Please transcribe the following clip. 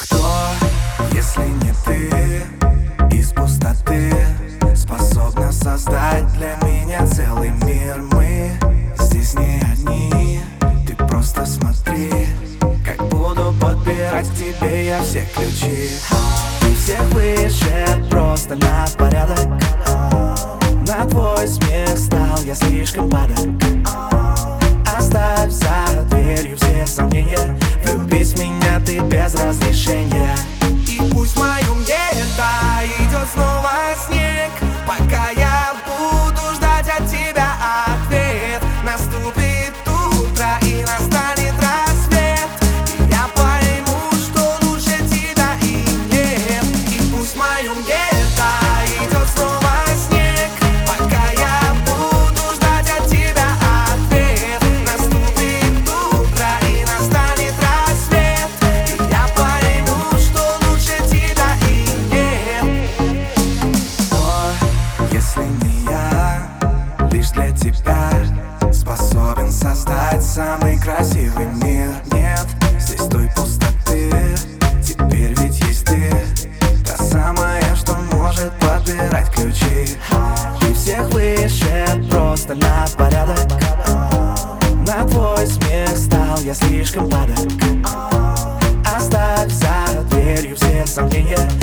Кто, если не ты, из пустоты Способна создать для меня целый мир. Мы здесь не одни, ты просто смотри Как буду подбирать тебе я все ключи. Ты всех выше, просто на порядок. На твой смех стал я слишком падок Оставь за дверью все сомнения. Влюбись в меня ты без разрешения. И пусть в если не я, лишь для тебя Способен создать самый красивый мир. Нет здесь той пустоты, теперь ведь есть ты. Та самая, что может подбирать ключи. Ты всех выше, просто на порядок. На твой смех стал я слишком падок. Оставь за дверью все сомнения